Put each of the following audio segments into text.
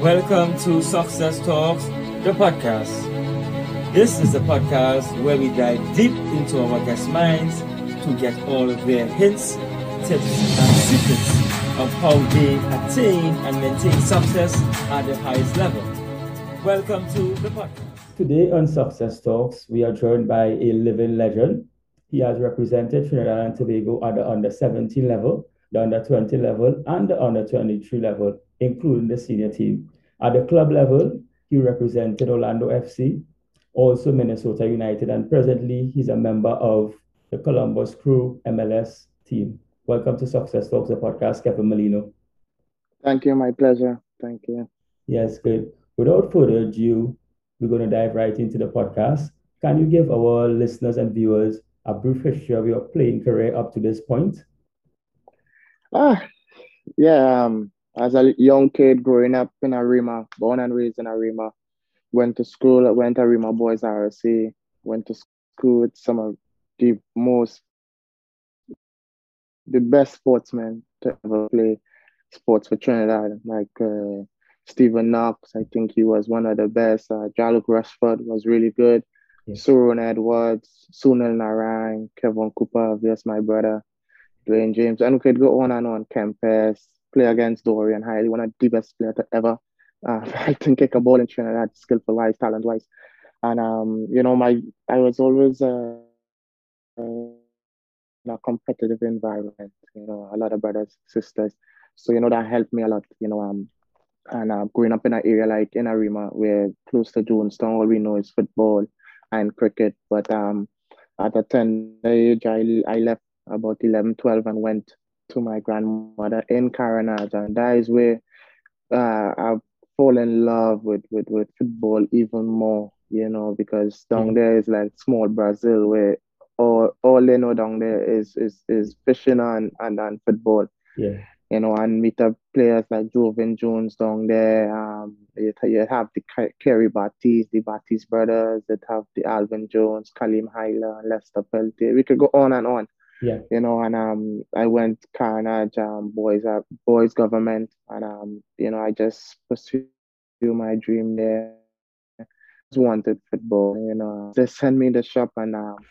Welcome to Success Talks, the podcast. This is the podcast where we dive deep into our guest minds to get all of their hints, tips, and secrets of how they attain and maintain success at the highest level. Welcome to the podcast. Today on Success Talks, we are joined by a living legend. He has represented Trinidad and Tobago at the under 17 level, the under 20 level, and the under 23 level, including the senior team. At the club level, he represented Orlando FC, also Minnesota United, and presently he's a member of the Columbus Crew MLS team. Welcome to Success Talks, the podcast, Kevin Molino. Thank you, my pleasure. Thank you. Yes, good. Without further ado, we're going to dive right into the podcast. Can you give our listeners and viewers a brief history of your playing career up to this point? Ah, yeah. Um, as a young kid growing up in Arima, born and raised in Arima, went to school, went to Arima Boys RSA, went to school with some of the most, the best sportsmen to ever play sports for Trinidad, like uh, Stephen Knox. I think he was one of the best. Uh, Jaluk Rushford was really good. Yeah. Suron Edwards, Sunil Narine, Kevin Cooper, yes, my brother, Dwayne James, and we could go on and on. Kempes, play against Dorian Highly, one of the best players ever. Uh, I think kick a ball in Trinidad, skillful wise, talent wise. And um, you know, my I was always uh, in a competitive environment. You know, a lot of brothers, sisters. So you know that helped me a lot. You know, um, and uh, growing up in an area like in Arima, where close to Jonestown, all we know is football and cricket. But um, at a tender age, I I left about 11, 12 and went to my grandmother in Carenage, and that is where uh, I've fallen in love with, with, with football even more, you know, because down mm-hmm. there is like small Brazil where all all they know down there is is is fishing and, and, and football. Yeah. You know, and meet up players like Joevin Jones down there. Um, you, you have the Kerry Baptiste, the Baptiste brothers, that have the Alvin Jones, Khaleem Hyland, Lester Peltier. We could go on and on. Yeah. You know, and um I went Carenage um boys uh, boys government and um, you know, I just pursued my dream there. Just wanted football, you know. They send me the shop and um,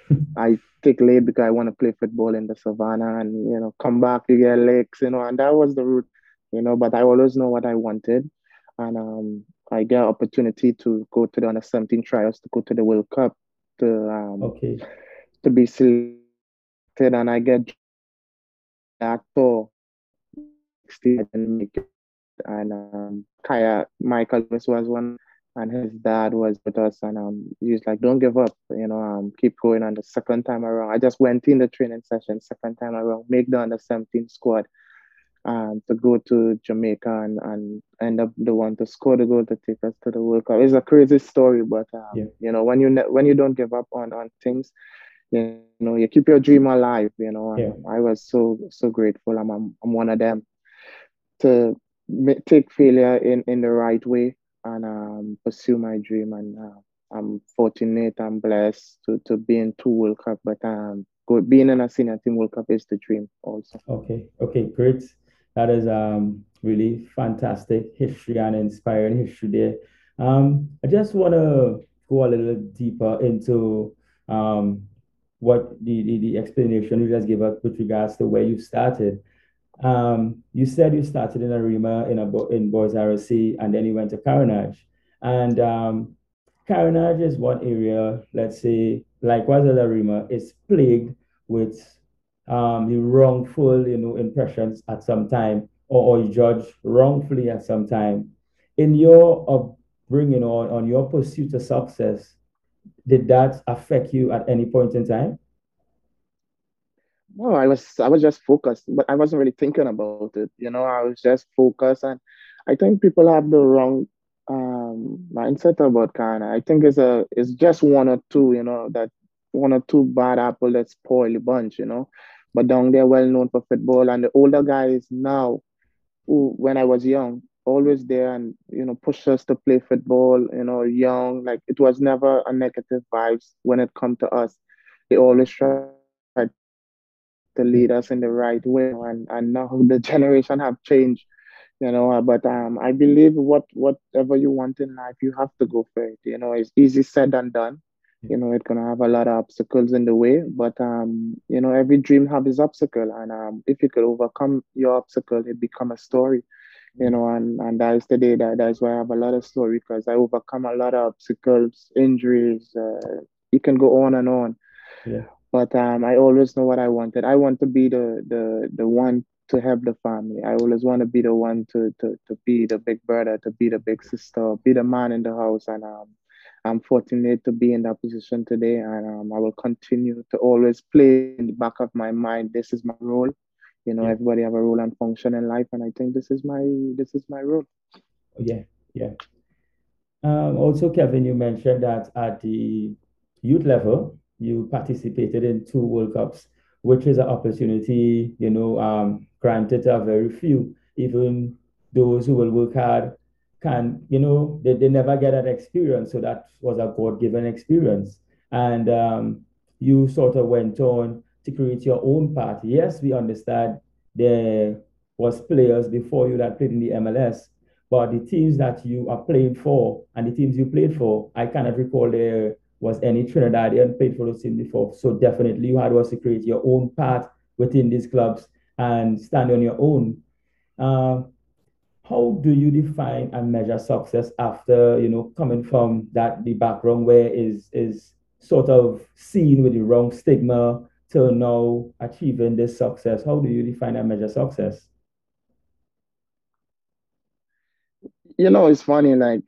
I take leave because I want to play football in the savannah and you know, come back to get legs, you know, and that was the route, you know, but I always know what I wanted. And um I get opportunity to go to the under 17 trials to go to the World Cup to um okay to be selected and I get actor still didn't make it. And um, Kaya Michael was one and his dad was with us and um he's like don't give up you know um keep going and the second time around I just went in the training session second time around make down the under 17 squad um to go to Jamaica and, and end up the one to score the goal to take us to the World Cup it's a crazy story but um, yeah. you know when you ne- when you don't give up on on things you know you keep your dream alive you know yeah. i was so so grateful. I'm i'm, I'm one of them to take failure in in the right way and um pursue my dream. And uh, i'm fortunate i'm blessed to to be in two world cup but um go, being in a senior team world cup is the dream also. Okay. Okay great. That is um really fantastic history and inspiring history there. Um i just want to go a little deeper into um what the, the, the explanation you just gave us with regards to where you started. Um, you said you started in Arima in a in Boys RSC and then you went to Carenage. And um, Carenage is one area, let's say, likewise as Arima, is plagued with um, the wrongful, you know, impressions at some time or, or judged wrongfully at some time. In your upbringing or on your pursuit of success, did that affect you at any point in time? No, I was I was just focused, but I wasn't really thinking about it. You know, I was just focused, and I think people have the wrong um, mindset about Ghana. I think it's a it's just one or two. You know, that one or two bad apple that spoil the bunch. You know, but down there, well known for football, and the older guys now, who when I was young, always there and you know push us to play football you know young like it was never a negative vibes when it come to us they always try to lead us in the right way and and now the generation have changed you know. But um, I believe what whatever you want in life, you have to go for it. You know, it's easy said than done. You know, it's gonna have a lot of obstacles in the way, but um, you know, every dream have its obstacle, and um, if you could overcome your obstacle, it become a story. You know, and and that is the day that that's why I have a lot of story because I overcome a lot of obstacles, injuries. Uh, you can go on and on. Yeah. But um, I always know what I wanted. I want to be the the the one to help the family. I always want to be the one to to to be the big brother, to be the big sister, be the man in the house, and um, I'm fortunate to be in that position today, and um, I will continue to always play in the back of my mind. This is my role. You know, yeah. everybody have a role and function in life, and I think this is my this is my role. Yeah, yeah. Um, also, Kevin, you mentioned that at the youth level, you participated in two World Cups, which is an opportunity, you know, um, granted to very few. Even those who will work hard can, you know, they, they never get that experience. So that was a God given experience. And um, you sort of went on to create your own path. Yes, we understand there was players before you that played in the MLS, but the teams that you are playing for and the teams you played for, I cannot recall there was any Trinidadian played for those teams before. So definitely you had to create your own path within these clubs and stand on your own. Uh, how do you define and measure success after you know coming from that the background where is is sort of seen with the wrong stigma to now achieving this success? How do you define and measure success? You know, it's funny. Like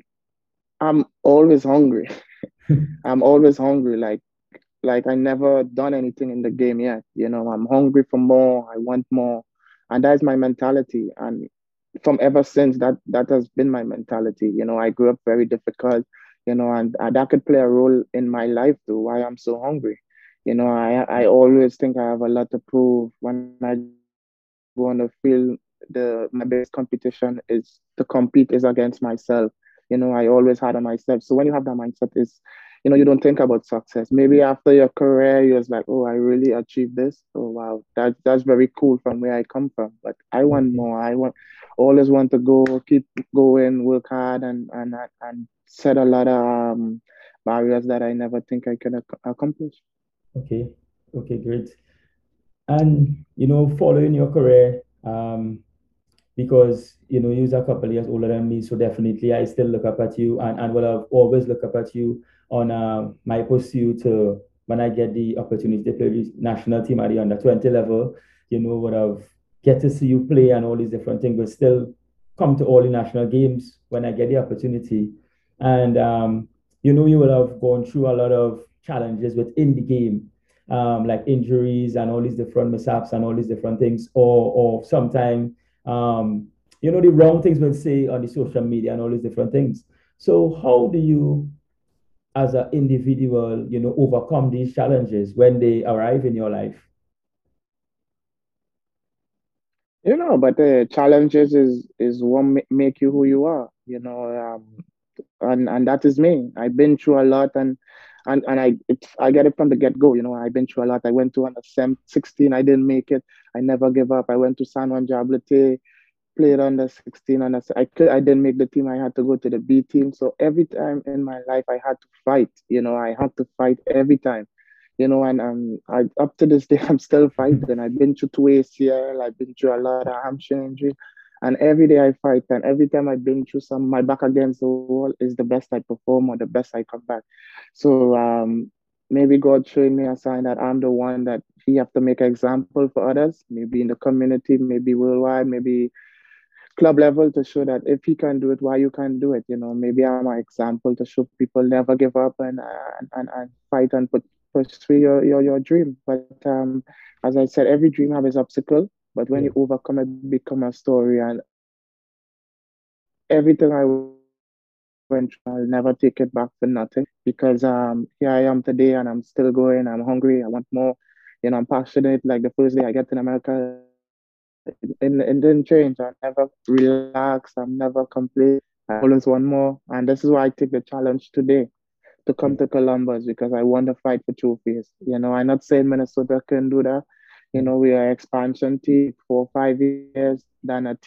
I'm always hungry. I'm always hungry. Like like I never done anything in the game yet. You know, I'm hungry for more. I want more, and that's my mentality. And from ever since that that has been my mentality. You know, I grew up very difficult, you know, and, and that could play a role in my life too, why I'm so hungry. You know, I I always think I have a lot to prove when I go on the field. The my best competition is to compete is against myself. You know, I always had on myself. So when you have that mindset, is you know, you don't think about success. Maybe after your career, you're like, oh, I really achieved this. Oh wow, that that's very cool from where I come from. But I want mm-hmm. more. I want always want to go, keep going, work hard, and and and set a lot of um, barriers that I never think I can ac- accomplish. Okay, okay, great. And you know, following your career, um, because you know you're a couple years older than me, so definitely I still look up at you, and and will have always look up at you on uh, my pursuit to when I get the opportunity to play the national team at the under 20 level, you know, would have get to see you play and all these different things, but still come to all the national games when I get the opportunity. And um, you know, you will have gone through a lot of challenges within the game, um, like injuries and all these different mishaps and all these different things, or or sometimes um, you know the wrong things we'll say on the social media and all these different things. So how do you, as an individual, you know, overcome these challenges when they arrive in your life? you know but the challenges is is what make you who you are you know um, and and that is me i've been through a lot and and and i i get it from the get-go you know i've been through a lot. I went to under 16 i didn't make it. I never give up. I went to san juan Jabloteh played under 16 and I, could, I didn't make the team. I had to go to the b team. So every time in my life i had to fight you know i had to fight every time you know, and um, I, up to this day, I'm still fighting. I've been through two ACL, I've been through a lot of hamstring injury, and every day I fight. And every time I've been through some, my back against the wall is the best I perform or the best I come back. So um, maybe God showing me a sign that I'm the one that He have to make an example for others, maybe in the community, maybe worldwide, maybe club level to show that if he can do it, why you can't do it. You know, maybe I'm an example to show people never give up and and, and, fight and put pursue your, your, your dream. But um, as I said, every dream has its obstacle. But when yeah. you overcome it, become a story. And everything I went through, I'll never take it back for nothing. Because um, here I am today, and I'm still going. I'm hungry. I want more. You know, I'm passionate. Like the first day I get in America, it, it didn't change. I never relax. I'm never complete. I always want more. And this is why I take the challenge today to come to Columbus because I want to fight for trophies. You know, I'm not saying Minnesota can do that. You know, we are expansion team for five years, than a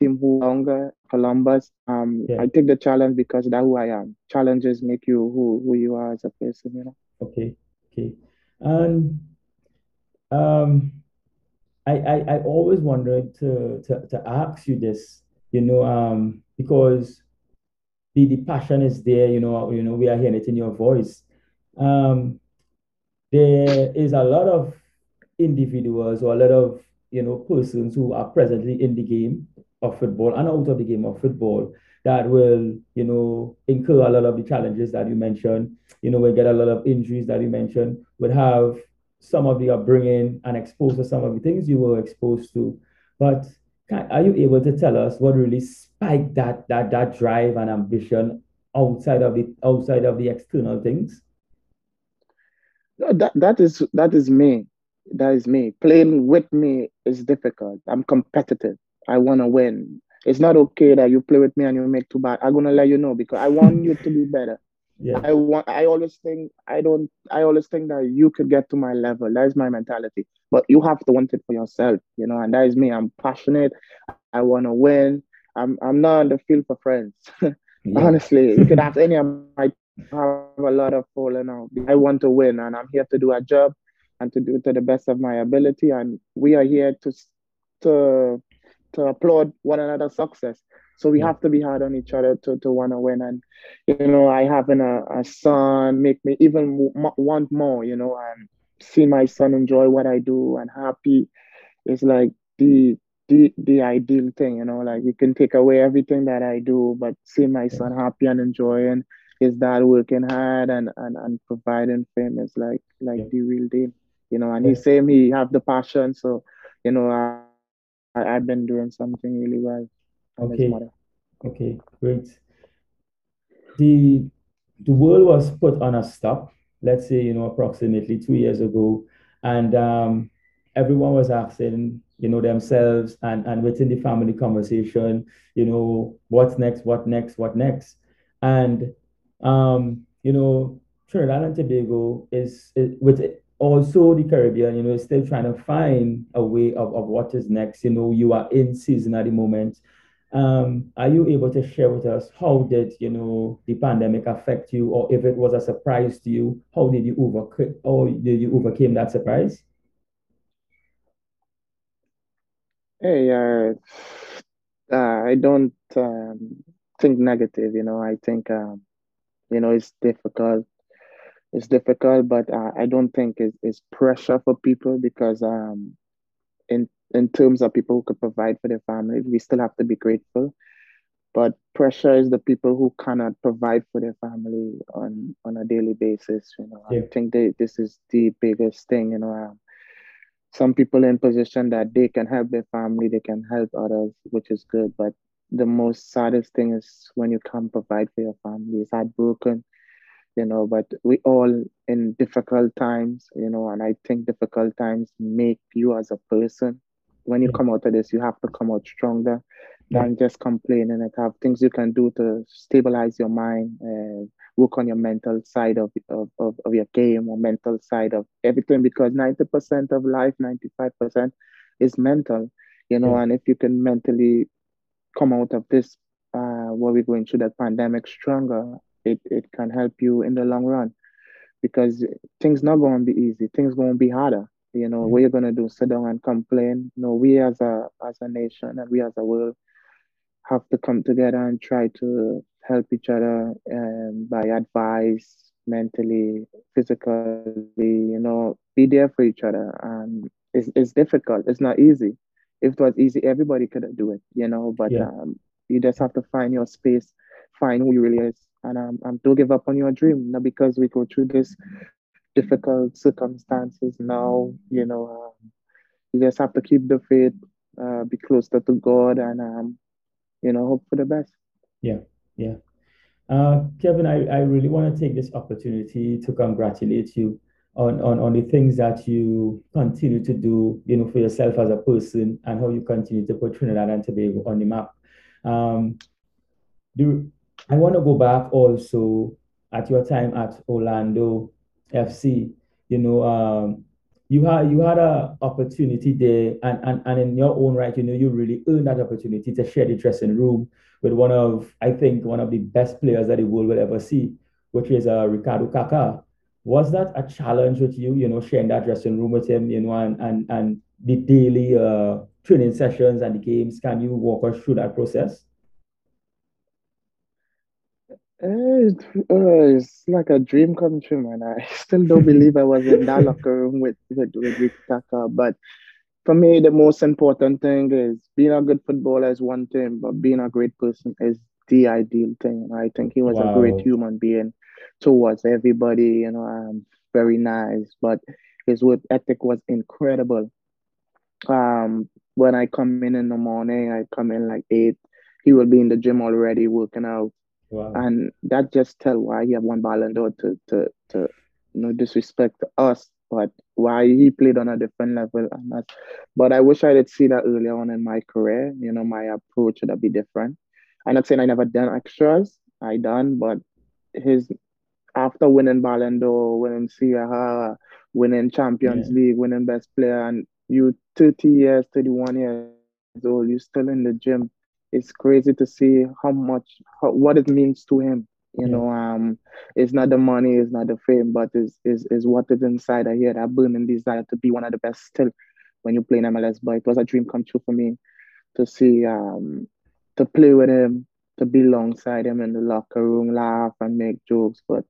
team who longer Columbus. Um, yeah. I take the challenge because that's who I am. Challenges make you who who you are as a person. You know. Okay. Okay. And um, I I, I always wanted to, to to ask you this. You know, um, because the the passion is there. You know, you know, we are hearing it in your voice. Um, there is a lot of individuals or a lot of you know persons who are presently in the game of football and out of the game of football that will you know incur a lot of the challenges that you mentioned. You know will get a lot of injuries that you mentioned. Would have some of the upbringing and exposed to some of the things you were exposed to. But can, are you able to tell us what really spiked that that that drive and ambition outside of the outside of the external things? No, that that is that is me that is me. Playing with me is difficult. I'm competitive. I want to win. It's not okay that you play with me and you make too bad. I'm gonna let you know because I want you to be better. Yeah. I want. I always think. I don't. I always think that you could get to my level. That is my mentality. But you have to want it for yourself. You know, and that is me. I'm passionate. I want to win. I'm. I'm not on the field for friends. yeah. Honestly, you could ask any of my have a lot of falling out. I want to win, and I'm here to do a job and to do to the best of my ability. And we are here to to to applaud one another's success. So we have to be hard on each other to, to want to win. And, you know, I having a, a son make me even want more, you know, and see my son enjoy what I do and happy is like the, the, the ideal thing, you know, like you can take away everything that I do, but see my son happy and enjoying his dad working hard and, and, and providing for him is like, like yeah. the real deal you know, and yeah. he's saying he have the passion. So, you know, I, I have been doing something really well. Okay. Okay, great. The the world was put on a stop, let's say, you know, approximately two years ago. And um, everyone was asking, you know, themselves and, and within the family conversation, you know, what's next, what next, what next? And um, you know, Trinidad and Tobago is, is with also the Caribbean, you know, is still trying to find a way of, of what is next. You know, you are in season at the moment. Um, are you able to share with us how did you know the pandemic affect you, or if it was a surprise to you, how did you overcome or did you overcome that surprise? Hey, uh, uh, I don't um, think negative. You know, I think um, you know it's difficult it's difficult, but uh, I don't think it's, it's pressure for people because um, in in terms of people who could provide for their family, we still have to be grateful. But pressure is the people who cannot provide for their family on on a daily basis. You know, yeah. I think they, this is the biggest thing. You know, um, some people in position that they can help their family, they can help others, which is good. But the most saddest thing is when you can't provide for your family. It's heartbroken you know but we all in difficult times you know and i think difficult times make you as a person. When you come out of this you have to come out stronger than just complaining and have things you can do to stabilize your mind and work on your mental side of, of, of, of your game or mental side of everything because 90% of life 95% is mental you know yeah. and if you can mentally come out of this uh, what we're going through that pandemic stronger it, it can help you in the long run. Because things not going to be easy. Things going to be harder. You know mm-hmm. what you're going to do? Sit down and complain? No we as a as a nation and we as a world have to come together and try to help each other um, by advice mentally physically you know be there for each other. And it's, it's difficult. It's not easy. If it was easy everybody could do it you know but yeah. um, you just have to find your space find who you really is and um, um, don't give up on your dream. Not because we go through this difficult circumstances now, you know, um, you just have to keep the faith, uh, be closer to God, and um, you know, hope for the best. Yeah, yeah. Uh, Kevin, I, I really want to take this opportunity to congratulate you on, on, on the things that you continue to do, you know, for yourself as a person and how you continue to put Trinidad and Tobago on the map. Um, do, I want to go back also at your time at Orlando FC. You know, um, you had you had a opportunity there, and, and and in your own right, you know, you really earned that opportunity to share the dressing room with one of I think one of the best players that the world will ever see, which is uh, Ricardo Kaká. Was that a challenge with you, you know, sharing that dressing room with him, you know, and and and the daily uh, training sessions and the games? Can you walk us through that process? It's, uh, it's like a dream come true, man. I still don't believe I was in that locker room with with with Rick Kaká. But for me, the most important thing is being a good footballer is one thing, but being a great person is the ideal thing. I think he was wow. a great human being towards everybody. You know, um, very nice, but his work ethic was incredible. Um, when I come in in the morning, I come in like eight. He will be in the gym already working out Wow. And that just tell why he have one Ballon d'Or to to to no disrespect to us, but why he played on a different level and that. But I wish I did see that earlier on in my career. You know, my approach would be different. I'm not saying I never done extras. I done, but his after winning Ballon d'Or, winning Serie winning Champions yeah. League, winning Best Player, and you 30 years, 31 years old, you still in the gym it's crazy to see how much how, what it means to him you yeah. know um it's not the money it's not the fame but is is is what is inside of here that burning desire to be one of the best still when you play in MLS but it was a dream come true for me to see um to play with him to be alongside him in the locker room laugh and make jokes. But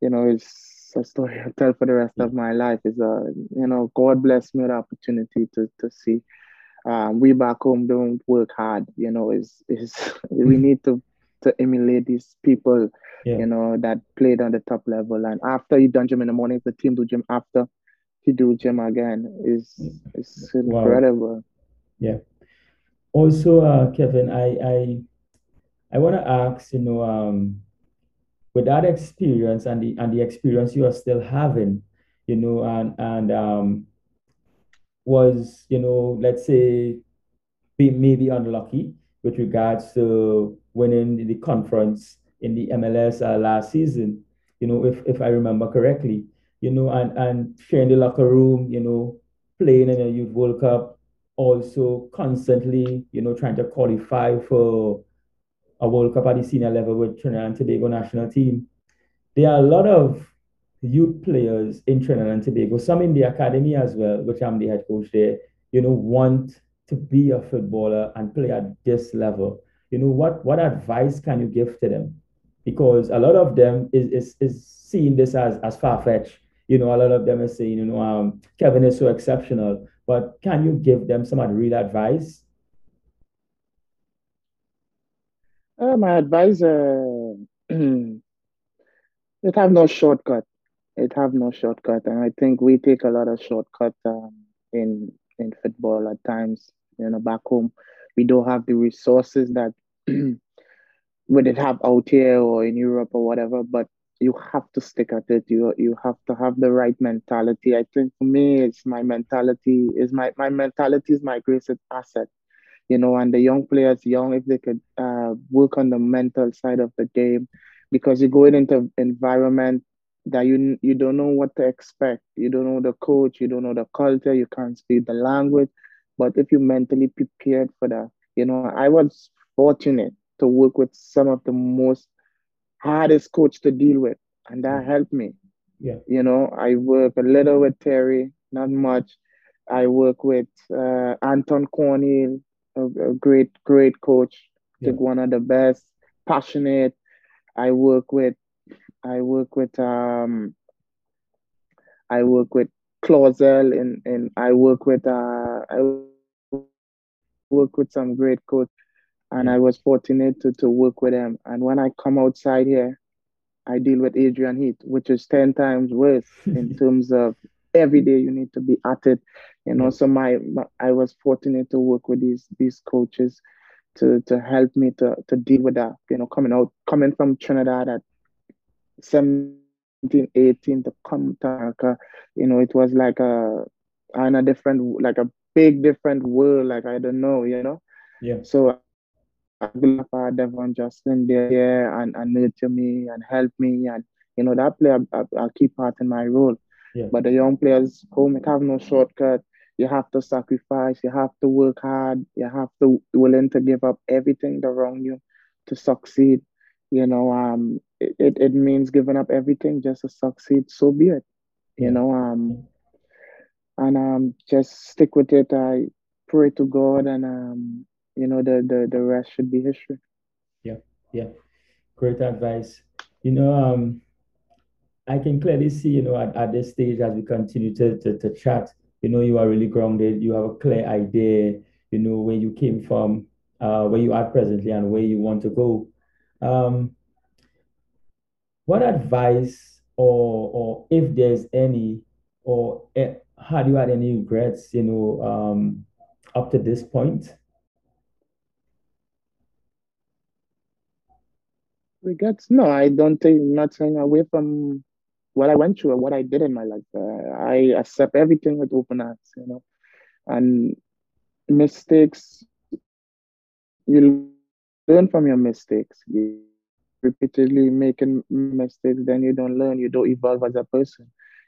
you know it's a story i'll tell for the rest of my life. Is a you know God bless me the opportunity to to see um, we back home don't work hard. You know, is is we need to to emulate these people. Yeah. You know that played on the top level, and after you done gym in the morning, the team do gym after. He do gym again is is incredible. Wow. Yeah. Also, uh, Kevin, I I I want to ask, you know, um, with that experience and the and the experience you are still having, you know, and and um, was, you know, let's say, be maybe unlucky with regards to winning the conference in the MLS uh, last season, you know, if, if I remember correctly, you know, and, and sharing the locker room, you know, playing in a Youth World Cup, also constantly, you know, trying to qualify for a World Cup at the senior level with Trinidad and Tobago national team. There are a lot of youth players in Trinidad and Tobago, some in the academy as well, which I'm the head coach there, you know, want to be a footballer and play at this level. You know, what what advice can you give to them? Because a lot of them is is, is seeing this as, as far-fetched. You know, a lot of them are saying, you know, um, Kevin is so exceptional, but can you give them some real advice? Uh, my advice, uh, have no shortcut it have no shortcut, and I think we take a lot of shortcut um, in in football at times. You know, back home, we don't have the resources that we did have out here or in Europe or whatever. But you have to stick at it. You you have to have the right mentality. I think for me, it's my mentality. Is my my mentality is my greatest asset. You know, and the young players, young, if they could uh, work on the mental side of the game, because you're going into environment that you you don't know what to expect. You don't know the coach, you don't know the culture, you can't speak the language. But if you mentally prepared for that, you know, I was fortunate to work with some of the most hardest coach to deal with, and that mm. helped me. Yeah. You know, I work a little with Terry, not much. I work with uh, Anton Corneal, a, a, great, great coach. Yeah. think one of the best, passionate. I work with I work with um I work with Clausel and and I work with uh I work with some great coach and I was fortunate to, to work with them. And when I come outside here, I deal with Adrian Heath, which is 10 times worse in terms of every day you need to be at it. You know, so my, my, I was fortunate to work with these these coaches to to help me to to deal with that. You know, coming out coming from Trinidad at 17, 18 to come to America, you know, it was like a on a different, like a big different world. Like I don't know, you know. Yeah. So I believe uh, Devon Justin there and, and nurture me and help me and you know that play a, a, a key part in my role. Yeah. But the young players home it have no shortcut. You have to sacrifice. You have to work hard. You have to willing to give up everything around you to succeed. You know, um, it, it means giving up everything just to succeed. So be it. You know, um, and um, just stick with it. I pray to God, and um, you know, the the the rest should be history. Yeah, yeah, great advice. You know, um, I can clearly see, you know, at, at this stage as we continue to, to to chat, you know, you are really grounded. You have a clear idea. You know where you came from, uh, where you are presently, and where you want to go. Um, what advice, or or if there's any, or uh, have you had any regrets, you know, um, up to this point? Regrets? No, I don't think nothing away from what I went through or what I did in my life. Uh, I accept everything with open arms, you know, and mistakes. You learn from your mistakes. You repeatedly making mistakes, then you don't learn. You don't evolve as a person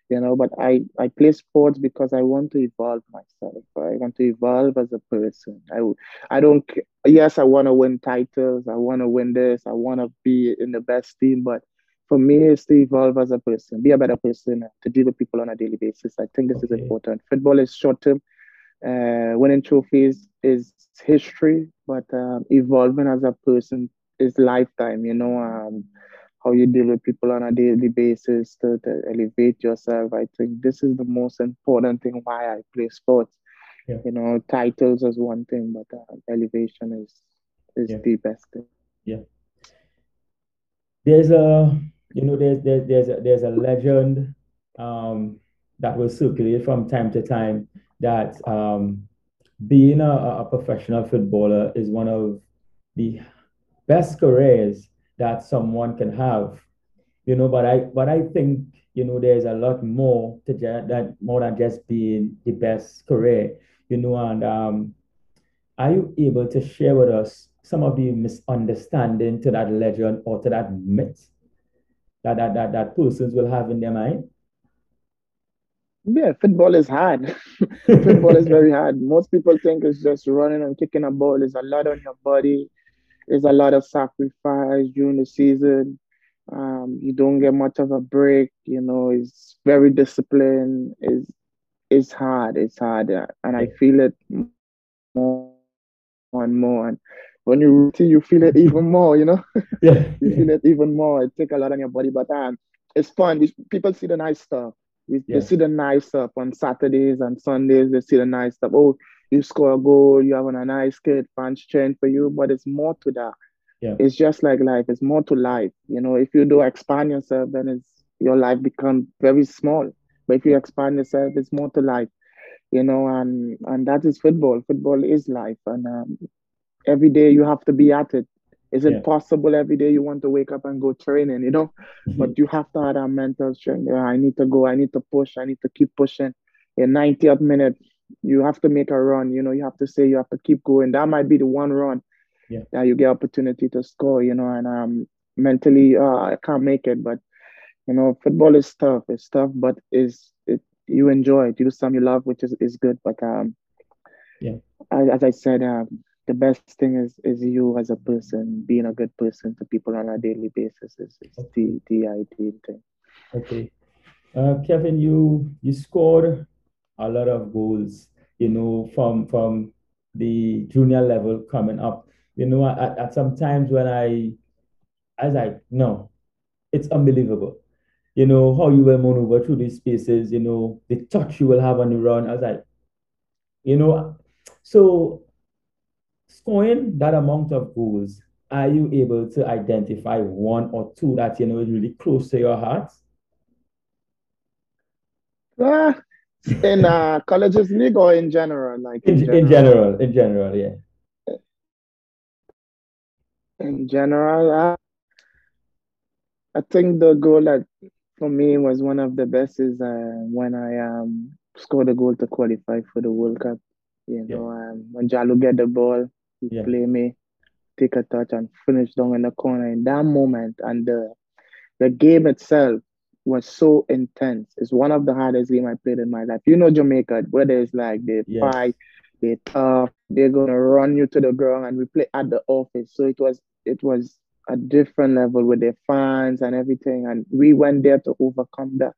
you know but i i play sports because i want to evolve myself i want to evolve as a person i i don't yes i want to win titles i want to win this i want to be in the best team but for me it's to evolve as a person be a better person to deal with people on a daily basis i think this okay. is important football is short term uh, winning trophies is history but um, evolving as a person is lifetime you know um, how you deal with people on a daily basis to, to elevate yourself. I think this is the most important thing why I play sports. Yeah. You know, titles is one thing, but uh, elevation is is yeah. the best thing. Yeah. There's a you know there's there's there's a, there's a legend um, that will circulate from time to time that um, being a, a professional footballer is one of the best careers that someone can have. You know but i but i think you know there's a lot more to that more than just being the best career you know and um are you able to share with us some of the misunderstanding to that legend or to that myth that that that, that persons will have in their mind? Yeah football is hard. Football is very hard. Most people think it's just running and kicking a ball. There's a lot on your body there's a lot of sacrifice during the season. Um, you don't get much of a break. You know, it's very disciplined. It's it's hard. It's hard, and I feel it more and more. And when you you feel it even more. You know, yeah, you feel it even more. It takes a lot on your body, but um, it's fun. People see the nice stuff. We, yeah. They see the nice stuff on Saturdays and Sundays. They see the nice stuff. Oh, you score a goal, you have a nice kid, fans cheering for you, but it's more to that. Yeah. It's just like life. It's more to life. You know, if you do expand yourself, then it's your life become very small. But if you expand yourself, it's more to life. You know, and and that is football. Football is life, and um, every day you have to be at it. Is it yeah. possible every day you want to wake up and go training? You know, mm-hmm. but you have to have that mental strength. Yeah, I need to go. I need to push. I need to keep pushing. In 90th minute, you have to make a run. You know, you have to say you have to keep going. That might be the one run yeah. that you get opportunity to score. You know, and um, mentally, uh, I can't make it, but you know, football is tough. It's tough, but is it you enjoy it. You do something you love, which is, is good. But um, yeah, as, as I said, um, the best thing is is you as a person being a good person to people on a daily basis is, is okay. the the ideal thing. Okay, uh, Kevin, you you scored a lot of goals, you know, from from the junior level coming up. You know, at, at some times when I, I no, it's unbelievable. You know, how you will maneuver through these spaces, you know, the touch you will have on the run. I was like, you know, so scoring that amount of goals, are you able to identify one or two that you know is really close to your heart? Ah, in uh, colleges league or in general like in, in, general. in general in general yeah in general uh, i think the goal that for me was one of the best is uh, when i um scored a goal to qualify for the world cup you know yeah. um, when Jalou get the ball he yeah. play me take a touch and finish down in the corner in that moment and the the game itself was so intense. It's one of the hardest game I played in my life. You know Jamaica, where there's like they yes. fight, they tough, they're gonna run you to the ground, and we play at the office. So it was it was a different level with their fans and everything, and we went there to overcome that.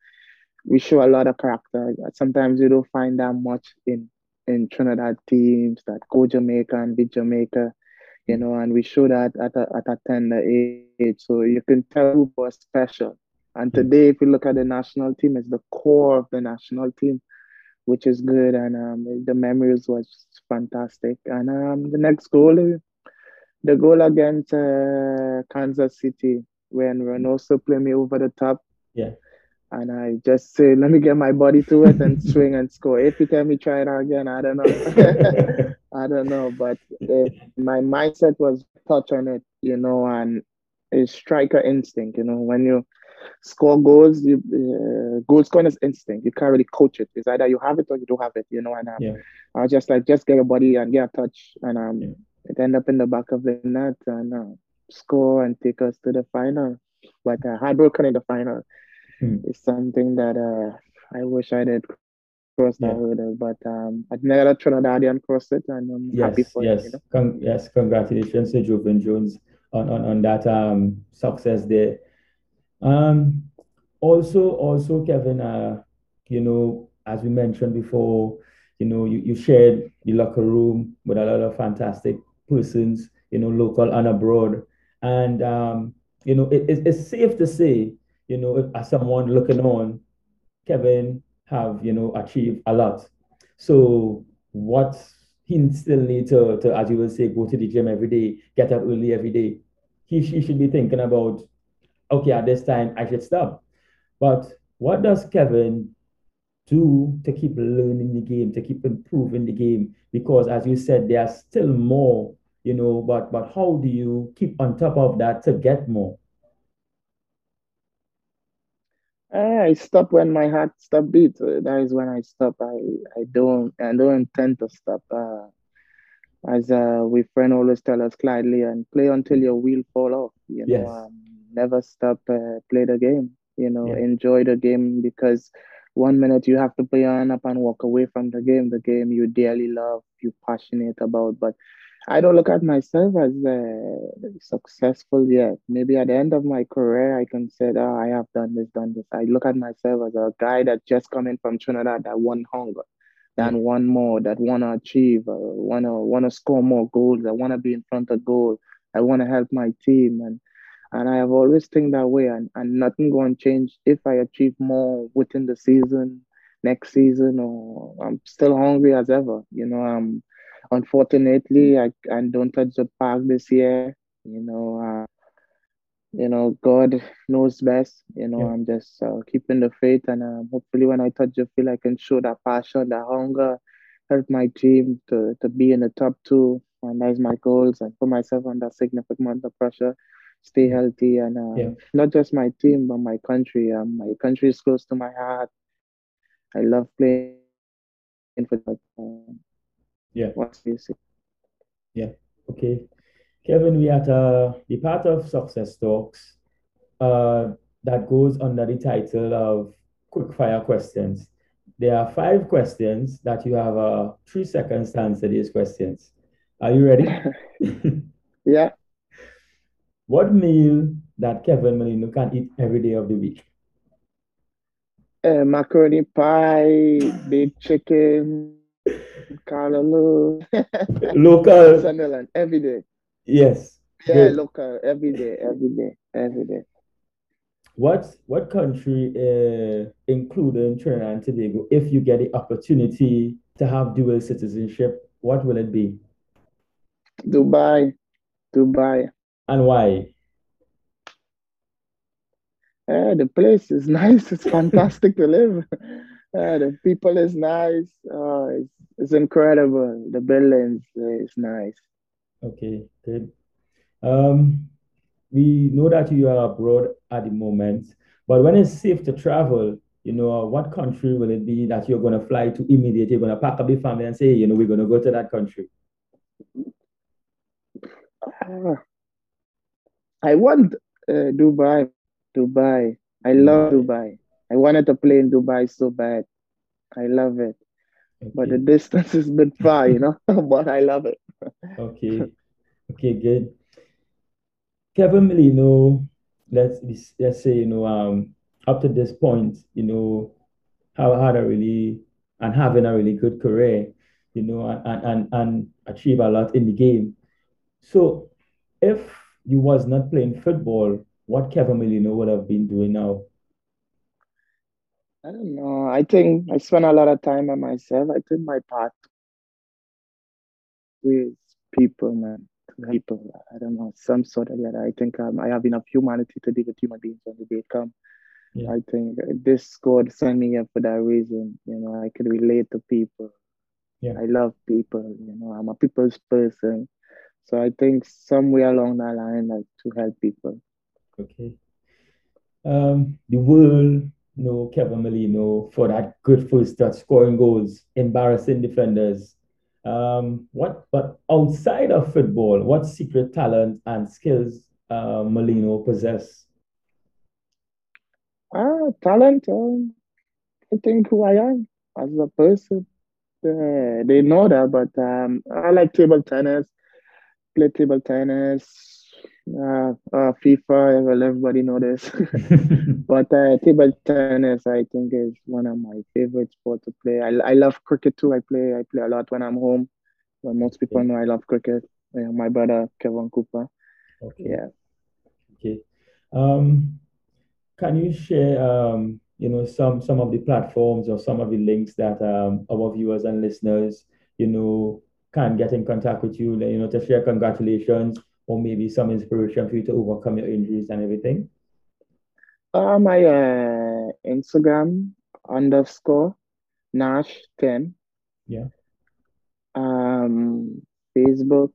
We show a lot of character. Sometimes you don't find that much in in Trinidad teams that go Jamaica and beat Jamaica, you know, and we show that at a, at a tender age. So you can tell who was special. And today, if you look at the national team, it's the core of the national team, which is good. And um, the memories was fantastic. And um, the next goal, the goal against uh, Kansas City, when Reynoso played me over the top. Yeah and I just say, let me get my body to it and swing and score. If you tell me try it again, I don't know. I don't know, but uh, my mindset was touch on it, you know, and a striker instinct, you know, when you score goals, you uh, goal scoring is instinct. You can't really coach it. It's either you have it or you don't have it, you know. And um, yeah. I was just like, just get your body and get a touch, and um, yeah. it end up in the back of the net and uh, score and take us to the final. But uh, heartbroken in the final hmm. is something that uh, I wish I did cross that yeah. hurdle, but um, I never Trinidadian cross it, and I'm yes, happy for yes. You know? Con- yes, congratulations to Joevin Jones on, on, on that um, success there. Um, also, also, Kevin, uh, you know, as we mentioned before, you know, you, you shared the locker room with a lot of fantastic persons, you know, local and abroad. And, um, you know, it, it's safe to say you know, as someone looking on, Kevin have, you know, achieved a lot. So what he still need to, to, as you will say, go to the gym every day, get up early every day. He, he should be thinking about, okay, at this time I should stop. But what does Kevin do to keep learning the game, to keep improving the game? Because as you said, there's still more, you know, but but how do you keep on top of that to get more? I stop when my heart stop beat. That is when I stop. I, I don't I don't intend to stop. Uh, as uh, we friend always tell us, Clyde and play until your wheel fall off. You know, yes. um, never stop. Uh, play the game. You know, yeah. enjoy the game because one minute you have to play on up and walk away from the game. The game you dearly love, you're passionate about, but I don't look at myself as uh, successful yet. Maybe at the end of my career, I can say, oh, I have done this, done this. I look at myself as a guy that just coming from Trinidad that want hunger, that want more, that want to achieve, uh, want to want to score more goals. I want to be in front of goal. I want to help my team, and and I have always think that way. And, and nothing going to change if I achieve more within the season, next season, or I'm still hungry as ever. You know, I'm unfortunately, I, I don't touch the park this year. You know, uh, you know, God knows best. You know, yeah. I'm just uh, keeping the faith, and um, hopefully, when I touch the field, I can show that passion, that hunger, help my team to to be in the top two, and that's my goals, and put myself under significant amount of pressure. Stay healthy, and uh, yeah. not just my team, but my country. Um, my country is close to my heart. I love playing for that. Um, yeah. What's music? Yeah. Okay. Kevin, we at uh, the part of success talks uh, that goes under the title of quick fire questions. There are five questions that you have uh, three seconds to answer these questions. Are you ready? yeah. What meal that Kevin Molino can eat every day of the week? Uh, macaroni pie, baked chicken, callaloo local Sunderland every day. Yes. Yeah, Good. local every day, every day, every day. What what country, uh, including Trinidad and Tobago, if you get the opportunity to have dual citizenship, what will it be? Dubai, Dubai. And why? Yeah, the place is nice. It's fantastic to live. Yeah, the people is nice. Oh, it's, it's incredible. The buildings is nice. Okay, good. Um, we know that you are abroad at the moment, but when it's safe to travel, you know, what country will it be that you're going to fly to immediately? You're going to pack up your family and say, you know, we're going to go to that country. Uh, I want uh, Dubai, Dubai, I love Dubai. I wanted to play in Dubai so bad. I love it. Okay. But the distance is a bit far, you know, but I love it. okay. Okay, good. Kevin Molino, let's let's say, you know, um, up to this point, you know, have had a really and having a really good career, you know, and and and achieve a lot in the game. So if you was not playing football, what Kevin Molino would have been doing now? I don't know. I think I spent a lot of time on myself. I think my path with people, man, people. I don't know, some sort of that. I think um, I have enough humanity to deal with human beings when the day come. Yeah. I think this God sent me here for that reason. You know, I can relate to people. Yeah. I love people. You know, I'm a people's person. So I think somewhere along that line, like to help people. Okay. Um, the world know Kevin Molino for that good first touch, scoring goals, embarrassing defenders. Um, what but outside of football, what secret talent and skills uh, Molino possess? Ah, talent. Um, I think who I am as a person. Uh, they know that, but um, I like table tennis play table tennis, uh, uh, FIFA. Well, everybody know this, but uh, table tennis I think is one of my favorite sports to play. I, I love cricket too. I play I play a lot when I'm home. Well, most people know I love cricket. Yeah, my brother Kevin Cooper. Okay. Yeah. Okay. Um, can you share um, you know, some some of the platforms or some of the links that um, our viewers and listeners, you know, can get in contact with you, you know, to share congratulations or maybe some inspiration for you to overcome your injuries and everything? Uh, my uh, Instagram underscore Nash 10. Yeah. Um, Facebook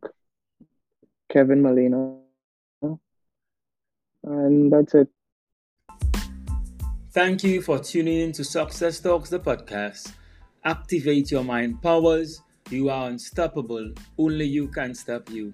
Kevin Molino, And that's it. Thank you for tuning in to Success Talks, the podcast. Activate your mind powers you are unstoppable. Only you can stop you.